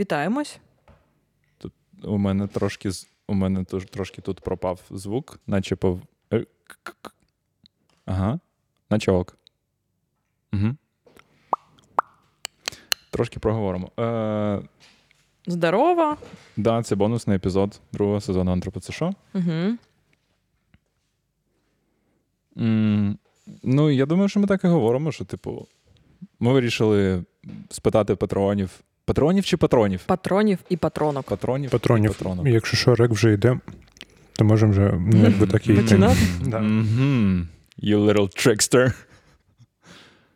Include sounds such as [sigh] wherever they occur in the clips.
Вітаємось. У мене трошки у мене тож- трошки тут пропав звук, наче пов. е, Ага. Наче ок. Угу. Трошки проговоримо. Е, Здорово. да, це бонусний епізод другого сезону Антропоцешо. Угу. М, Ну, я думаю, що ми так і говоримо, що, типу, ми вирішили спитати патронів. Патронів чи патронів? Патронів і патронок. Патронів. Патронів. і патронок. Якщо що, рек вже йде, то можемо вже ну, [laughs] якби так і йти. Починати? Да. Мгм. You little trickster.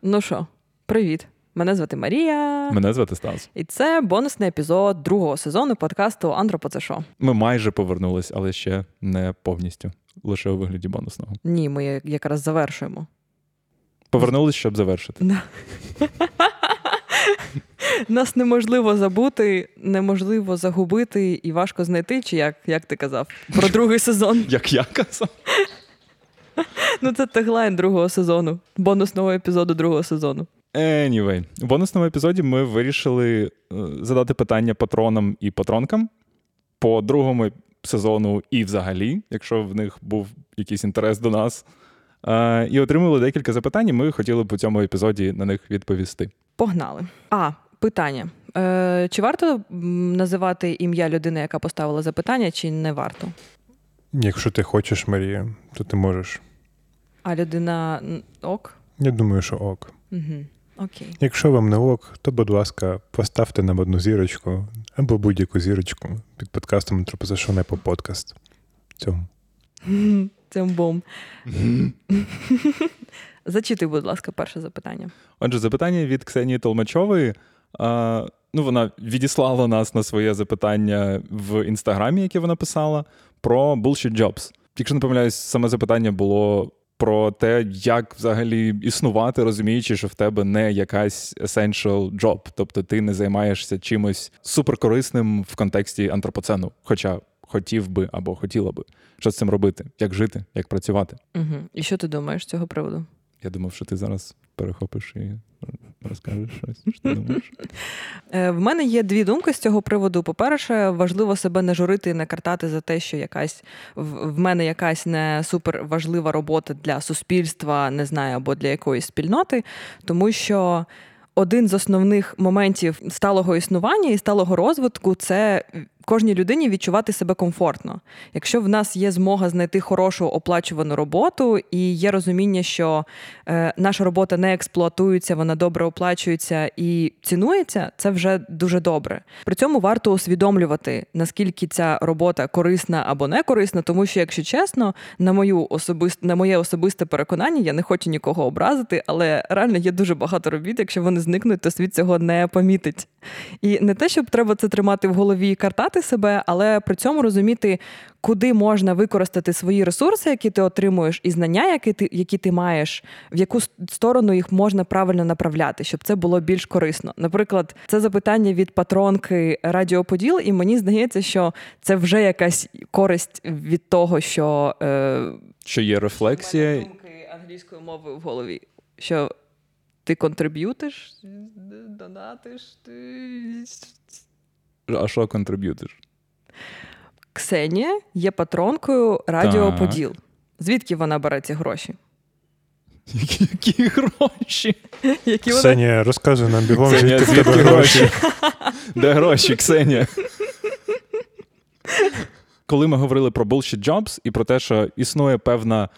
Ну що, привіт. Мене звати Марія. Мене звати Стас. І це бонусний епізод другого сезону подкасту Андропо це що? Ми майже повернулись, але ще не повністю. Лише у вигляді бонусного. Ні, ми якраз завершуємо. Повернулись, щоб завершити. [laughs] Нас неможливо забути, неможливо загубити і важко знайти, чи як, як ти казав, про другий сезон. [laughs] Як я казав. Ну це теглайн другого сезону, бонусного епізоду другого сезону. Anyway, в бонусному епізоді ми вирішили е, задати питання патронам і патронкам по другому сезону і взагалі, якщо в них був якийсь інтерес до нас. Е, І отримали декілька запитань, і ми хотіли б у цьому епізоді на них відповісти. Погнали. А, питання. Е, чи варто називати ім'я людини, яка поставила запитання, чи не варто? Якщо ти хочеш, Марія, то ти можеш. А людина ок? Я думаю, що ок. Угу. Окей. Якщо вам не ок, то, будь ласка, поставте нам одну зірочку або будь-яку зірочку під подкастом Антропозашоне по подкаст. Цьому. [laughs] Цимбом. [laughs] Зачитуй, будь ласка, перше запитання. Отже, запитання від Ксенії Толмачової. Ну, вона відіслала нас на своє запитання в інстаграмі, яке вона писала, про bullshit jobs. Якщо не помиляюсь, саме запитання було про те, як взагалі існувати, розуміючи, що в тебе не якась essential job, тобто ти не займаєшся чимось суперкорисним в контексті антропоцену, хоча хотів би або хотіла би. Що з цим робити? Як жити, як працювати? Угу. І що ти думаєш з цього приводу? Я думав, що ти зараз перехопиш і розкажеш щось. Що ти думаєш? Е, В мене є дві думки з цього приводу. По-перше, важливо себе не журити і не картати за те, що якась в мене якась не супер важлива робота для суспільства, не знаю, або для якоїсь спільноти, тому що. Один з основних моментів сталого існування і сталого розвитку це кожній людині відчувати себе комфортно. Якщо в нас є змога знайти хорошу оплачувану роботу і є розуміння, що е, наша робота не експлуатується, вона добре оплачується і цінується, це вже дуже добре. При цьому варто усвідомлювати, наскільки ця робота корисна або не корисна, тому що, якщо чесно, на мою особист... на моє особисте переконання, я не хочу нікого образити, але реально є дуже багато робіт. Якщо вони зникнуть, то світ цього не помітить. І не те, щоб треба це тримати в голові і картати себе, але при цьому розуміти, куди можна використати свої ресурси, які ти отримуєш, і знання, які ти, які ти маєш, в яку сторону їх можна правильно направляти, щоб це було більш корисно. Наприклад, це запитання від патронки Радіо Поділ, і мені здається, що це вже якась користь від того, що е, Що є рефлексія, думки англійською мовою в голові. Що ти контриб'ютиш, донатиш, ти. А що контриб'ютиш? Ксенія є патронкою Радіо Поділ. Звідки вона бере ці гроші? Які, які гроші? Які вона... Ксенія, розказуй нам бігом, Ксенія, звідки тебе гроші? Де гроші, Ксенія? [laughs] Коли ми говорили про bullshit jobs і про те, що існує певна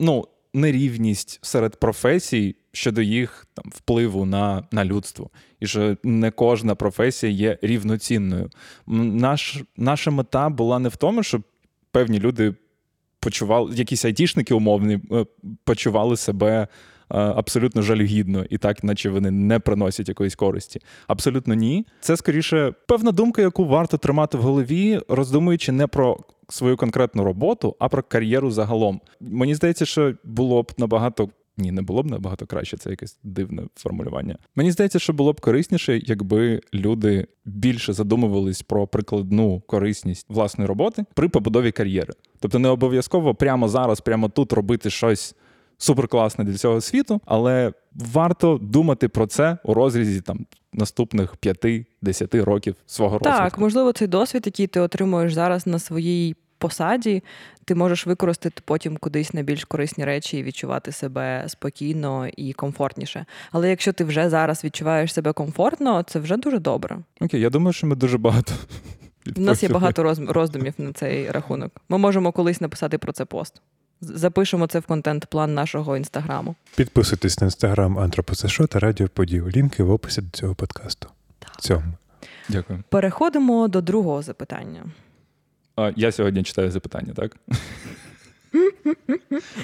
ну, нерівність серед професій щодо їх там, впливу на, на людство, і що не кожна професія є рівноцінною. Наш, наша мета була не в тому, щоб певні люди почували, якісь айтішники умовні, е, почували себе абсолютно жалюгідно, і так, наче вони не приносять якоїсь користі. Абсолютно ні. Це скоріше певна думка, яку варто тримати в голові, роздумуючи не про свою конкретну роботу, а про кар'єру загалом. Мені здається, що було б набагато. Ні, не було б набагато краще, це якесь дивне формулювання. Мені здається, що було б корисніше, якби люди більше задумувались про прикладну корисність власної роботи при побудові кар'єри. Тобто не обов'язково прямо зараз, прямо тут робити щось суперкласне для цього світу, але варто думати про це у розрізі там наступних 5-10 років свого розвитку. Так, можливо, цей досвід, який ти отримуєш зараз на своїй посаді, ти можеш використати потім кудись на більш корисні речі і відчувати себе спокійно і комфортніше. Але якщо ти вже зараз відчуваєш себе комфортно, це вже дуже добре. Окей, я думаю, що ми дуже багато. У нас є багато роз- роздумів на цей рахунок. Ми можемо колись написати про це пост. Запишемо це в контент-план нашого інстаграму. Підписуйтесь на інстаграм Антропосешо та Радіо Поділ. Лінки в описі до цього подкасту. Цьому. Дякую. Переходимо до другого запитання. А, я сьогодні читаю запитання, так?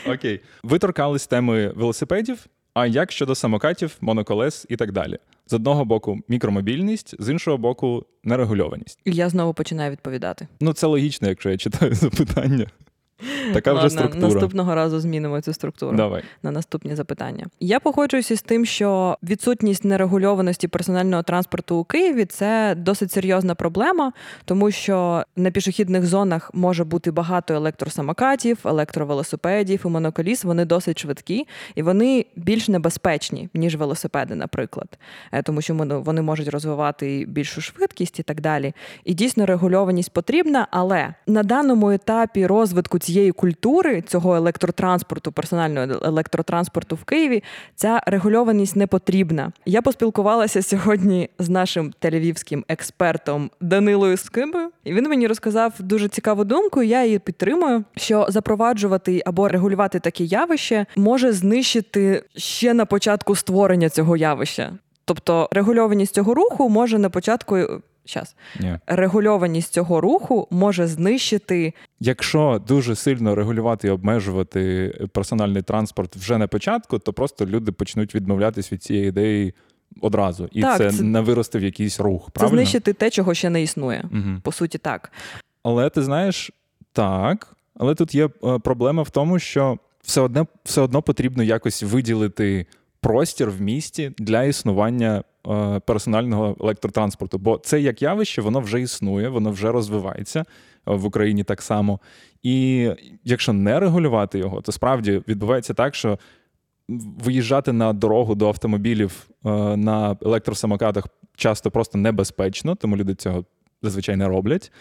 Окей. Ви торкались теми велосипедів. А як щодо самокатів, моноколес і так далі? З одного боку, мікромобільність, з іншого боку, нерегульованість. І я знову починаю відповідати. Ну, це логічно, якщо я читаю [laughs] запитання. Така вже структура. Наступного разу змінимо цю структуру. Давай. на наступні запитання. Я погоджуюся з тим, що відсутність нерегульованості персонального транспорту у Києві це досить серйозна проблема, тому що на пішохідних зонах може бути багато електросамокатів, електровелосипедів і моноколіс. Вони досить швидкі і вони більш небезпечні ніж велосипеди, наприклад, Е, тому що вони можуть розвивати більшу швидкість і так далі. І дійсно регульованість потрібна, але на даному етапі розвитку цієї культури, цього електротранспорту, персонального електротранспорту в Києві, ця регульованість не потрібна. Я поспілкувалася сьогодні з нашим тель-авівським експертом Данилою Скибою, і він мені розказав дуже цікаву думку. Я її підтримую, що запроваджувати або регулювати таке явище може знищити ще на початку створення цього явища. Тобто регульованість цього руху може на початку. Щас. Ні. Регульованість цього руху може знищити Якщо дуже сильно регулювати і обмежувати персональний транспорт вже на початку, то просто люди почнуть відмовлятись від цієї ідеї одразу. І Так, це, це- не виросте в якийсь рух. це знищити те, чого ще не існує. Угу. По суті, так. Але ти знаєш, так, але тут є е, проблема в тому, що все одно, все одно потрібно якось виділити простір в місті для існування персонального електротранспорту. Бо це як явище, воно вже існує, воно вже розвивається е, в Україні так само. І якщо не регулювати його, то справді відбувається так, що виїжджати на дорогу до автомобілів е, на електросамокатах часто просто небезпечно, тому люди цього зазвичай не роблять.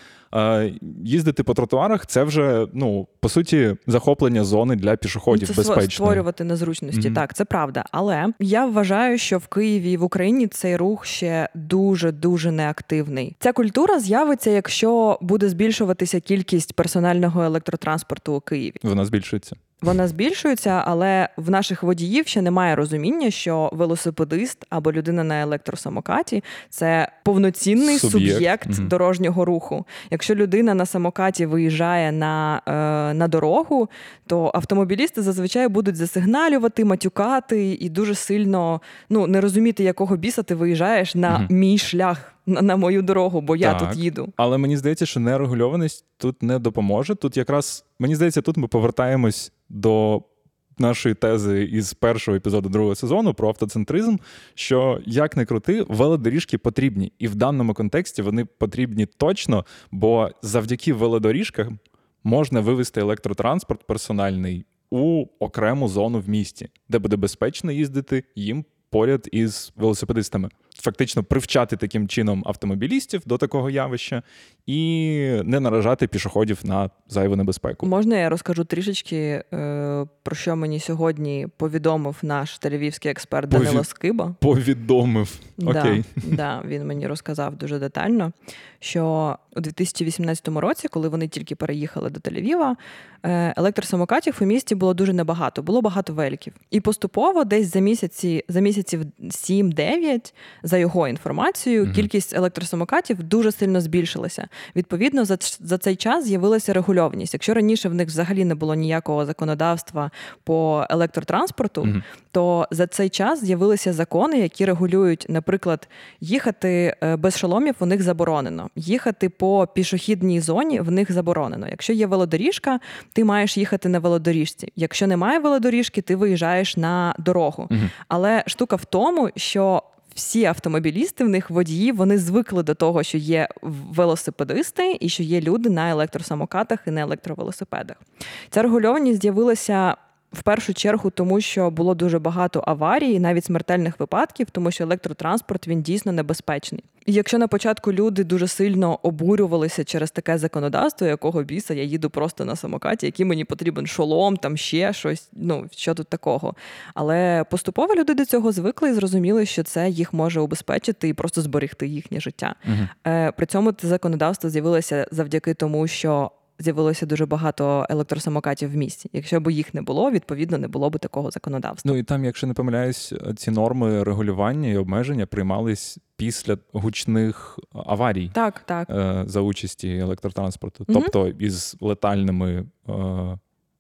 Їздити по тротуарах це вже ну по суті захоплення зони для пішоходів це сво- створювати незручності. Мгм. Так, це правда. Але я вважаю, що в Києві і в Україні цей рух ще дуже дуже неактивний. Ця культура з'явиться, якщо буде збільшуватися кількість персонального електротранспорту у Києві. Вона збільшується. Вона збільшується, але в наших водіїв ще немає розуміння, що велосипедист або людина на електросамокаті це повноцінний Суб'єкт. суб'єкт, Мгм. дорожнього руху. Якщо людина на самокаті виїжджає на, е, на дорогу, то автомобілісти зазвичай будуть засигналювати, матюкати і дуже сильно ну, не розуміти, якого біса ти виїжджаєш на Мгм. мій шлях, на, на мою дорогу, бо я тут їду. Але мені здається, що нерегульованість тут не допоможе. Тут якраз мені здається, тут ми повертаємось до нашої тези із першого епізоду другого сезону про автоцентризм. Що як не крути, велодоріжки потрібні, і в даному контексті вони потрібні точно, бо завдяки велодоріжкам можна вивести електротранспорт персональний у окрему зону в місті, де буде безпечно їздити їм поряд із велосипедистами. Фактично привчати таким чином автомобілістів до такого явища і не наражати пішоходів на зайву небезпеку. Можна я розкажу трішечки, е, про що мені сьогодні повідомив наш тель-авівський експерт Пові- Данило Скиба. Повідомив. Окей. Да, да, він мені розказав дуже детально, що у 2018 році, коли вони тільки переїхали до Тель-Авіва, е, електросамокатів у місті було дуже небагато, було багато великів. І поступово, десь за місяці, за місяців 7-9, за його інформацією, Мгм. кількість електросамокатів дуже сильно збільшилася. Відповідно, за, за цей час з'явилася регульованість. Якщо раніше в них взагалі не було ніякого законодавства по електротранспорту, Мгм. то за цей час з'явилися закони, які регулюють, наприклад, їхати е, без шоломів у них заборонено. Їхати по пішохідній зоні в них заборонено. Якщо є велодоріжка, ти маєш їхати на велодоріжці. Якщо немає велодоріжки, ти виїжджаєш на дорогу. Мгм. Але штука в тому, що всі автомобілісти, в них водії, вони звикли до того, що є велосипедисти і що є люди на електросамокатах і на електровелосипедах. Ця регульованість з'явилася В першу чергу, тому що було дуже багато аварій, навіть смертельних випадків, тому що електротранспорт він дійсно небезпечний. І якщо на початку люди дуже сильно обурювалися через таке законодавство, якого біса я їду просто на самокаті, який мені потрібен шолом, там ще щось. Ну що тут такого. Але поступово люди до цього звикли і зрозуміли, що це їх може убезпечити і просто зберегти їхнє життя. Угу. При цьому це законодавство з'явилося завдяки тому, що з'явилося дуже багато електросамокатів в місті. Якщо б їх не було, відповідно не було б такого законодавства. Ну і там, якщо не помиляюсь, ці норми регулювання і обмеження приймались після гучних аварій так, так. Е, за участі електротранспорту, угу. тобто із летальними.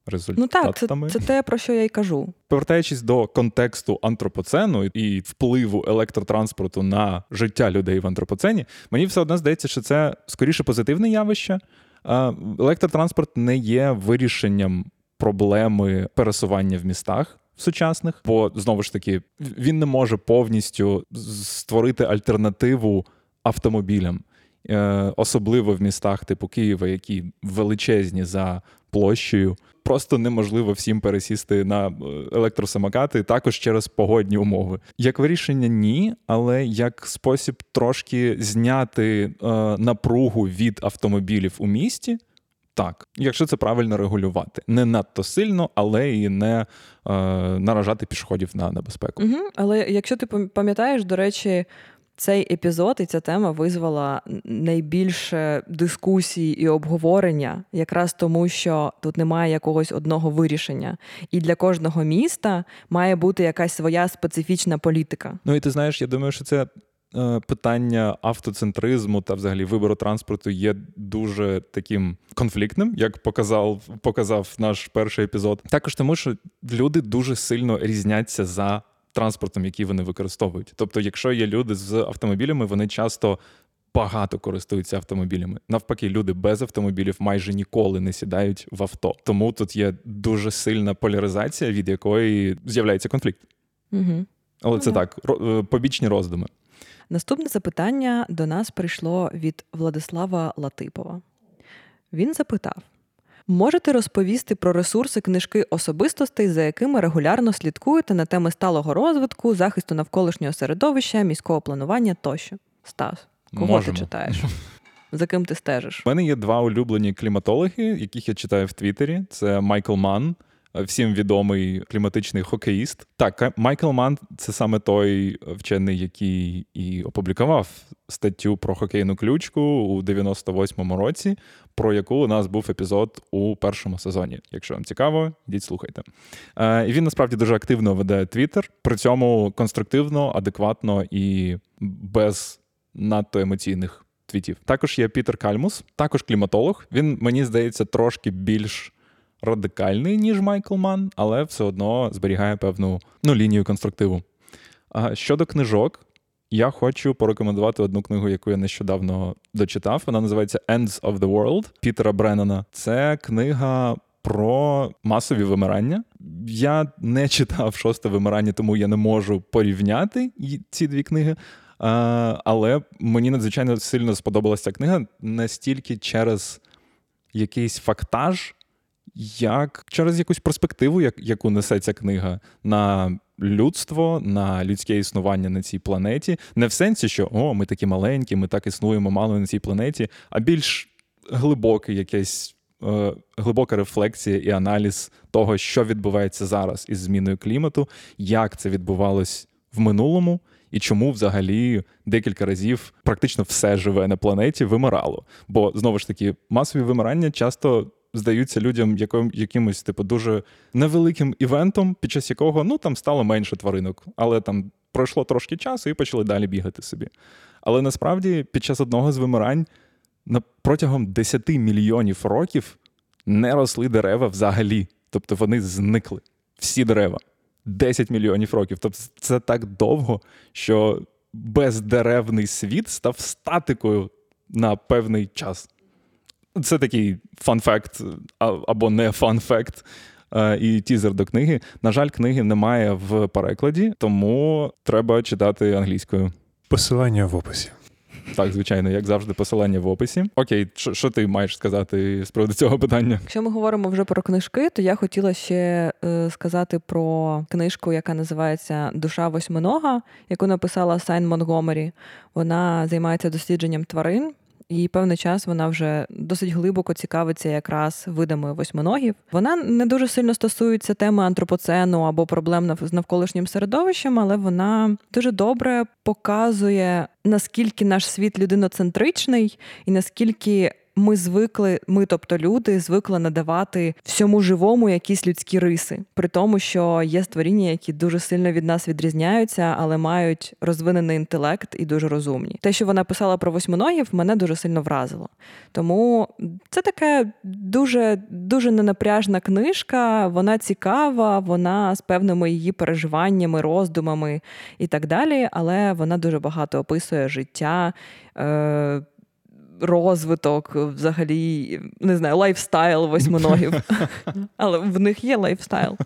Результатами. Ну так, це, це те, про що я й кажу. Повертаючись до контексту антропоцену і впливу електротранспорту на життя людей в антропоцені, мені все одно здається, що це скоріше позитивне явище, Електротранспорт не є вирішенням проблеми пересування в містах. Сучасних, бо знову ж таки він не може повністю створити альтернативу автомобілям, особливо в містах типу Києва, які величезні за площею просто неможливо всім пересісти на е, електросамокати також через погодні умови. Як вирішення, ні, але як спосіб трошки зняти е, напругу від автомобілів у місті. Так, якщо це правильно регулювати, не надто сильно, але і не е, наражати пішоходів на небезпеку. Угу, Але якщо ти пам'ятаєш, до речі, цей епізод і ця тема визвала найбільше дискусій і обговорення, якраз тому, що тут немає якогось одного вирішення, і для кожного міста має бути якась своя специфічна політика. Ну і ти знаєш, я думаю, що це. Е, питання автоцентризму та взагалі вибору транспорту є дуже таким конфліктним, як показав показав наш перший епізод. Також тому, що люди дуже сильно різняться за транспортом, який вони використовують. Тобто, якщо є люди з автомобілями, вони часто багато користуються автомобілями. Навпаки, люди без автомобілів майже ніколи не сідають в авто. Тому тут є дуже сильна поляризація, від якої з'являється конфлікт. Угу. Але це так, е, побічні роздуми. Наступне запитання до нас прийшло від Владислава Латипова. Він запитав: Можете розповісти про ресурси книжки особистостей, за якими регулярно слідкуєте на теми сталого розвитку, захисту навколишнього середовища, міського планування тощо. Стас, кого Можемо. ти читаєш? [laughs] За ким ти стежиш? У мене є два улюблені кліматологи, яких я читаю в Твіттері. Це Майкл Манн всім відомий кліматичний хокеїст. Так, Майкл Ман це саме той вчений, який і опублікував статтю про хокейну ключку у 98-му році, про яку у нас був епізод у першому сезоні. Якщо вам цікаво, йдіть слухайте. Е, і Він насправді дуже активно веде Твіттер, при цьому конструктивно, адекватно і без надто емоційних твітів. Також є Пітер Кальмус, також кліматолог. Він мені здається трошки більш радикальний, ніж Майкл Ман, але все одно зберігає певну ну, лінію конструктиву. А Щодо книжок, я хочу порекомендувати одну книгу, яку я нещодавно дочитав. Вона називається Ends of the World Пітера Бреннана. Це книга. Про масові вимирання. Я не читав шосте вимирання, тому я не можу порівняти ці дві книги. Але мені надзвичайно сильно сподобалася книга настільки через якийсь фактаж, як через якусь перспективу, як, яку несе ця книга на людство, на людське існування на цій планеті. Не в сенсі, що о, ми такі маленькі, ми так існуємо мало на цій планеті, а більш глибоке якесь. Е, глибока рефлексія і аналіз того, що відбувається зараз із зміною клімату, як це відбувалось в минулому, і чому взагалі декілька разів практично все живе на планеті вимирало. Бо знову ж таки масові вимирання часто здаються людям яким, якимось типу дуже невеликим івентом, під час якого ну там стало менше тваринок, але там пройшло трошки часу і почали далі бігати собі. Але насправді під час одного з вимирань протягом 10 мільйонів років не росли дерева взагалі. Тобто вони зникли. Всі дерева. 10 мільйонів років. Тобто це так довго, що бездеревний світ став статикою на певний час. Це такий fun fact або не fun fact і тізер до книги. На жаль, книги немає в перекладі, тому треба читати англійською. Посилання в описі. Так, звичайно, як завжди, посилання в описі. Окей, що, що ти маєш сказати з приводу цього питання? Якщо ми говоримо вже про книжки, то я хотіла ще е, сказати про книжку, яка називається Душа восьминога, яку написала Сай Монтгомері. Вона займається дослідженням тварин. І певний час вона вже досить глибоко цікавиться якраз видами восьминогів. Вона не дуже сильно стосується теми антропоцену або проблем з навколишнім середовищем, але вона дуже добре показує наскільки наш світ людиноцентричний і наскільки ми звикли, ми, тобто люди, звикли надавати всьому живому якісь людські риси, при тому, що є створіння, які дуже сильно від нас відрізняються, але мають розвинений інтелект і дуже розумні. Те, що вона писала про восьминогів, мене дуже сильно вразило. Тому це така дуже дуже ненапряжна книжка. Вона цікава, вона з певними її переживаннями, роздумами і так далі. Але вона дуже багато описує життя. Е- розвиток, взагалі, не знаю, lifestyle восьминогів. [laughs] Але в них є lifestyle.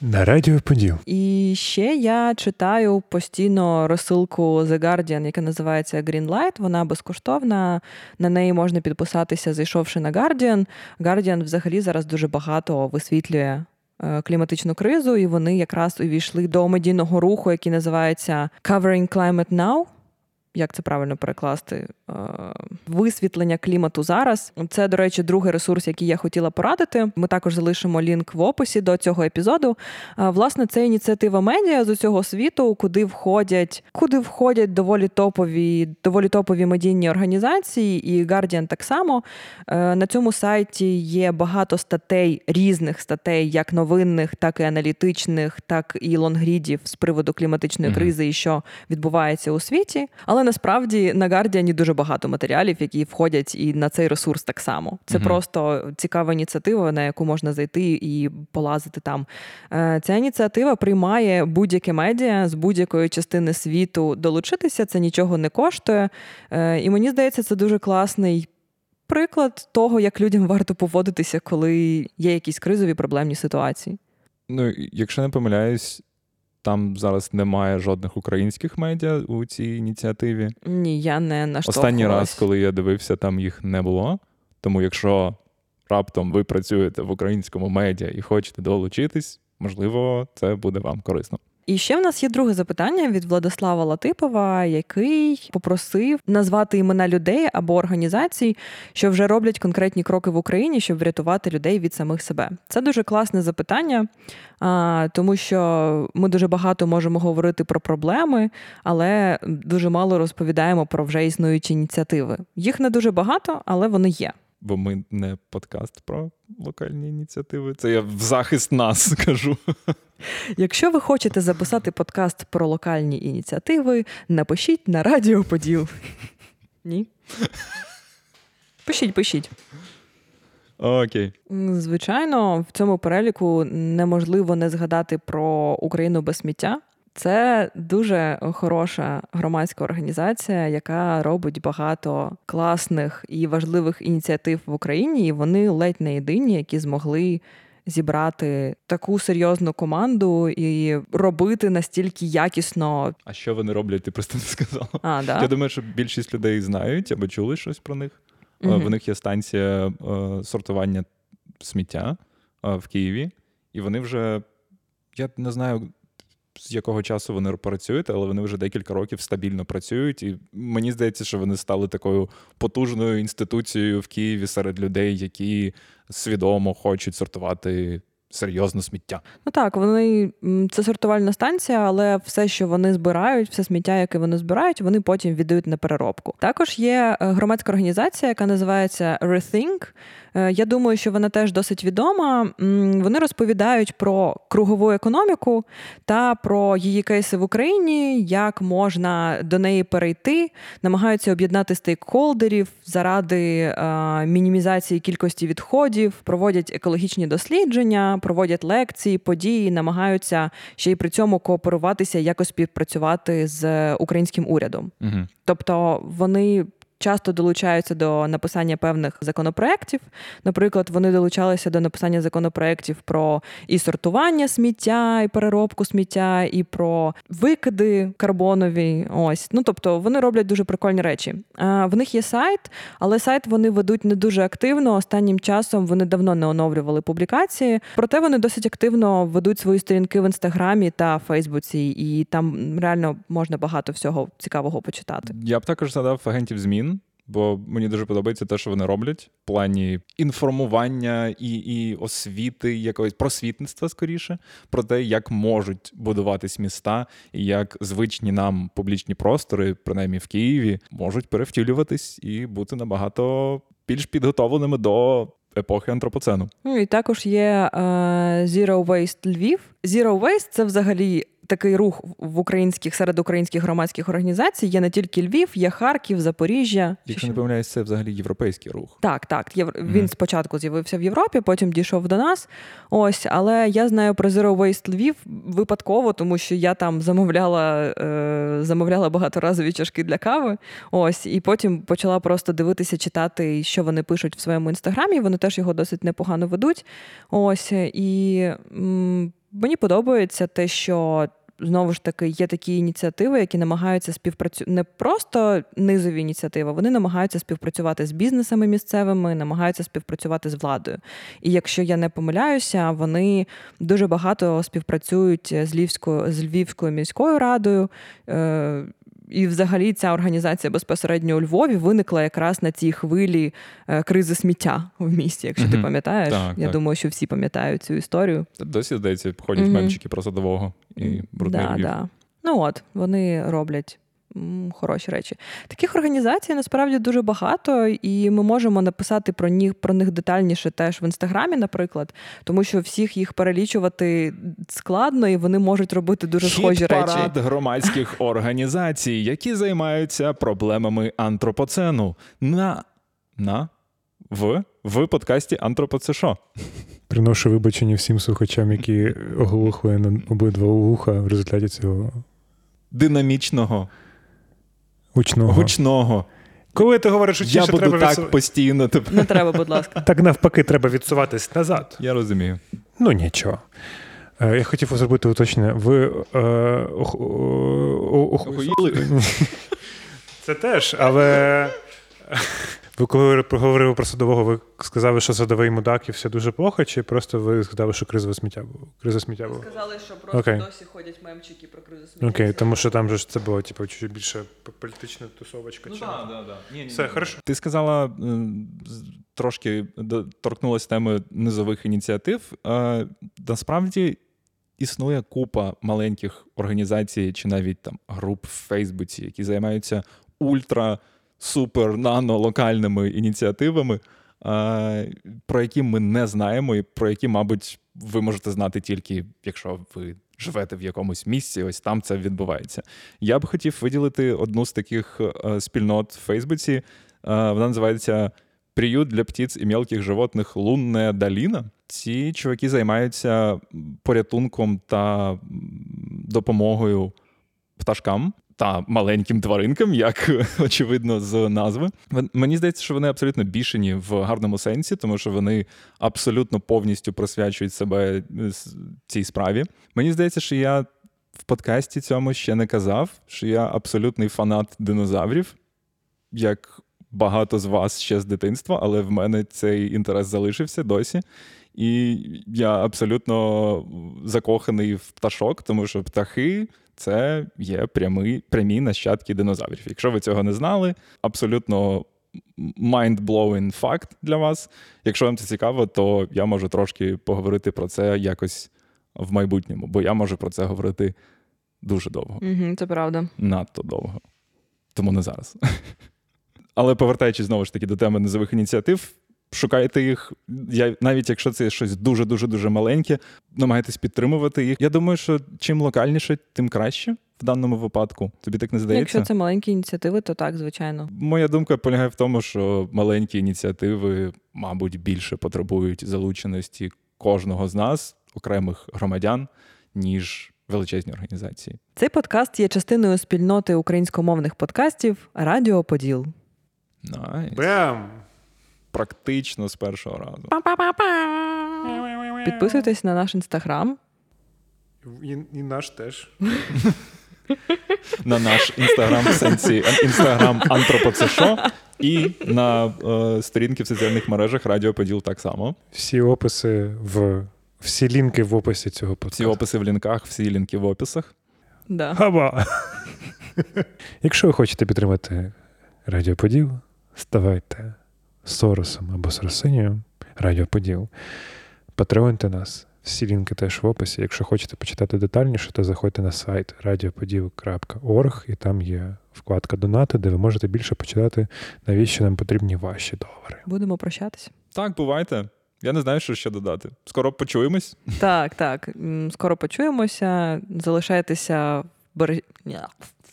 На радіо Поділ. І ще я читаю постійно розсилку The Guardian, яка називається Green Light. Вона безкоштовна. На неї можна підписатися, зайшовши на Guardian. Guardian взагалі зараз дуже багато висвітлює. Е, кліматичну кризу, і вони якраз увійшли до медійного руху, який називається Covering Climate Now як це правильно перекласти, е, висвітлення клімату зараз. Це, до речі, другий ресурс, який я хотіла порадити. Ми також залишимо лінк в описі до цього епізоду. Е, власне, це ініціатива медіа з усього світу, куди входять, куди входять доволі топові, доволі топові медійні організації, і Guardian так само. Е, на цьому сайті є багато статей, різних статей, як новинних, так і аналітичних, так і лонгрідів з приводу кліматичної кризи і що відбувається у світі. Але але насправді на Guardian дуже багато матеріалів, які входять і на цей ресурс так само. Це угу. просто цікава ініціатива, на яку можна зайти і полазити там. Е, ця ініціатива приймає будь-яке медіа з будь-якої частини світу долучитися. Це нічого не коштує. Е, і мені здається, це дуже класний. Приклад того, як людям варто поводитися, коли є якісь кризові проблемні ситуації. Ну, якщо не помиляюсь, там зараз немає жодних українських медіа у цій ініціативі. Ні, я не наштовхувалась. Останній раз, коли я дивився, там їх не було. Тому якщо раптом ви працюєте в українському медіа і хочете долучитись, можливо, це буде вам корисно. І ще в нас є друге запитання від Владислава Латипова, який попросив назвати імена людей або організацій, що вже роблять конкретні кроки в Україні, щоб врятувати людей від самих себе. Це дуже класне запитання, тому що ми дуже багато можемо говорити про проблеми, але дуже мало розповідаємо про вже існуючі ініціативи. Їх не дуже багато, але вони є бо ми не подкаст про локальні ініціативи. Це я в захист нас [laughs] кажу. Якщо ви хочете записати подкаст про локальні ініціативи, напишіть на Радіо Поділ. Ні? Пишіть, пишіть. Окей. Звичайно, в цьому переліку неможливо не згадати про Україну без сміття. Це дуже хороша громадська організація, яка робить багато класних і важливих ініціатив в Україні, і вони ледь не єдині, які змогли зібрати таку серйозну команду і робити настільки якісно. А що вони роблять? Ти просто не сказала. А, да? Я думаю, що більшість людей знають або чули щось про них. Угу. В них є станція е, сортування сміття е, в Києві, і вони вже я не знаю з якого часу вони працюють, але вони вже декілька років стабільно працюють. І мені здається, що вони стали такою потужною інституцією в Києві серед людей, які свідомо хочуть сортувати. Серйозно сміття. Ну так, вони це сортувальна станція, але все, що вони збирають, все сміття, яке вони збирають, вони потім віддають на переробку. Також є е, громадська організація, яка називається Rethink. Е, я думаю, що вона теж досить відома. Вони розповідають про кругову економіку та про її кейси в Україні, як можна до неї перейти, намагаються об'єднати стейкхолдерів заради е, мінімізації кількості відходів, проводять екологічні дослідження, проводять лекції, події, намагаються ще й при цьому кооперуватися, якось співпрацювати з українським урядом. Угу. Тобто вони часто долучаються до написання певних законопроєктів. Наприклад, вони долучалися до написання законопроєктів про і сортування сміття, і переробку сміття, і про викиди карбонові. Ось, ну тобто вони роблять дуже прикольні речі. В них є сайт, але сайт вони ведуть не дуже активно. Останнім часом вони давно не оновлювали публікації. Проте вони досить активно ведуть свої сторінки в інстаграмі та Фейсбуці, і там реально можна багато всього цікавого почитати. Я б також згадав агентів змін, бо мені дуже подобається те, що вони роблять в плані інформування і і освіти, якогось просвітництва скоріше, про те, як можуть будуватись міста, і як звичні нам публічні простори, принаймні в Києві, можуть перевтілюватись і бути набагато більш підготовленими до епохи антропоцену. Ну і також є е, Zero Waste Львів. Zero Waste – це взагалі такий рух в українських серед українських громадських організацій. Є не тільки Львів, є Харків, Запоріжжя. Якщо не помиляюсь, це взагалі європейський рух. Так, так. Євро... Mm. Він спочатку з'явився в Європі, потім дійшов до нас. Ось, але я знаю про Zero Waste Львів випадково, тому що я там замовляла е... замовляла багаторазові чашки для кави. Ось, і потім почала просто дивитися, читати, що вони пишуть в своєму інстаграмі. Вони теж його досить непогано ведуть. Ось і. М- Мені подобається те, що знову ж таки є такі ініціативи, які намагаються співпрацювати не просто низові ініціативи, вони намагаються співпрацювати з бізнесами місцевими, намагаються співпрацювати з владою. І якщо я не помиляюся, вони дуже багато співпрацюють з Львівською з Львівською міською радою. І, взагалі, ця організація безпосередньо у Львові виникла якраз на цій хвилі е, кризи сміття в місті. Якщо mm-hmm. ти пам'ятаєш, так, я так. думаю, що всі пам'ятають цю історію. Досі здається, ходять mm-hmm. мемчики про садового і брудний да, Львів. Да. Ну от вони роблять. Хороші речі. Таких організацій насправді дуже багато, і ми можемо написати про них про них детальніше теж в інстаграмі, наприклад, тому що всіх їх перелічувати складно, і вони можуть робити дуже схожі речі. Хіт-парад громадських [laughs] організацій, які займаються проблемами антропоцену. На на в в подкасті Антропоцешо. Приношу вибачення всім слухачам, які оглухли на обидва вуха в результаті цього динамічного. Гучного. Гучного. Коли ти говориш, що я буду треба так відсу... постійно. Тобі. Не треба, будь ласка. Так навпаки, треба відсуватись назад. Я розумію. Ну нічого. Е, я хотів зробити уточнення. Ви е, охуїли? Це теж, але [laughs] ви коли проговорили про садового, ви сказали, що садовий мудак і все дуже плохо, чи просто ви сказали, що кризове сміття було? Криза сміття було? Сказали, що просто okay. досі ходять мемчики про кризу сміття. Окей, okay, тому що там же це було типу, чуть більше політична тусовочка. Ну, чи... да, да, да. Ні, ні, все, ні. хорошо. Ти сказала трошки торкнулася теми низових ініціатив. Насправді. Існує купа маленьких організацій чи навіть там груп в Фейсбуці, які займаються ультра супер нано локальними ініціативами, про які ми не знаємо, і про які, мабуть, ви можете знати тільки, якщо ви живете в якомусь місці, ось там це відбувається. Я б хотів виділити одну з таких спільнот в Фейсбуці. Вона називається Приют для птиць і мелких животних Лунне Даліна. Ці чуваки займаються порятунком та допомогою пташкам та маленьким тваринкам, як [laughs] очевидно, з назви. Мені здається, що вони абсолютно бішені в гарному сенсі, тому що вони абсолютно повністю присвячують себе цій справі. Мені здається, що я в подкасті цьому ще не казав, що я абсолютний фанат динозаврів, як багато з вас ще з дитинства, але в мене цей інтерес залишився досі. І я абсолютно закоханий в пташок, тому що птахи це є прямі, прямі нащадки динозаврів. Якщо ви цього не знали, абсолютно mind-blowing факт для вас. Якщо вам це цікаво, то я можу трошки поговорити про це якось в майбутньому, бо я можу про це говорити дуже довго. Угу, Це правда. Надто довго. Тому не зараз. Але повертаючись знову ж таки до теми низових ініціатив, шукайте їх. Я навіть якщо це щось дуже дуже дуже маленьке, намагайтесь підтримувати їх. Я думаю, що чим локальніше, тим краще в даному випадку. Тобі так не здається? Якщо це маленькі ініціативи, то так, звичайно. Моя думка полягає в тому, що маленькі ініціативи, мабуть, більше потребують залученості кожного з нас, окремих громадян, ніж величезні організації. Цей подкаст є частиною спільноти українськомовних подкастів Радіо Поділ. Nice. Бем! Практично з першого разу. Підписуйтесь на наш інстаграм. І, і наш теж. На наш інстаграм в сенсі інстаграм Антропоцешо і на е, сторінки в соціальних мережах Радіо Поділ так само. Всі описи в. Всі лінки в описі цього Всі описи в лінках, всі лінки в описах. Да. Хаба! Якщо ви хочете підтримати Радіо Поділ, ставайте Соросом або Соросинію Радіо Поділ. Патреоньте нас. Всі лінки теж в описі. Якщо хочете почитати детальніше, то заходьте на сайт radiopodil.org і там є вкладка Донати, де ви можете більше почитати, навіщо нам потрібні ваші долари. Будемо прощатись. Так, бувайте. Я не знаю, що ще додати. Скоро почуємось. Так, так. Скоро почуємося. Залишайтеся в береж...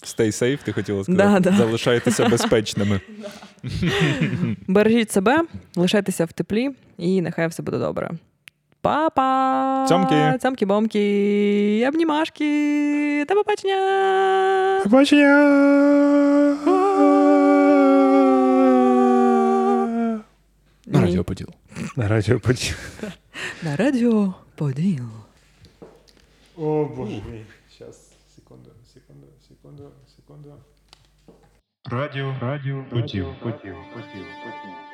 Stay safe, ти хотіла сказати. Да, да. Залишайтеся [laughs] безпечними. [laughs] Бережіть себе, лишайтеся в теплі, і нехай все буде добре. Па-па! Цьомки! Цьомки-бомки! Обнімашки! До побачення! Побачення! На. Радіо Поділ. На Радіо Поділ. [laughs] На радіо Поділ. О, боже мій. Зараз, секунду, секунду. Радіо, радіо, потів, потів, потів, поділ.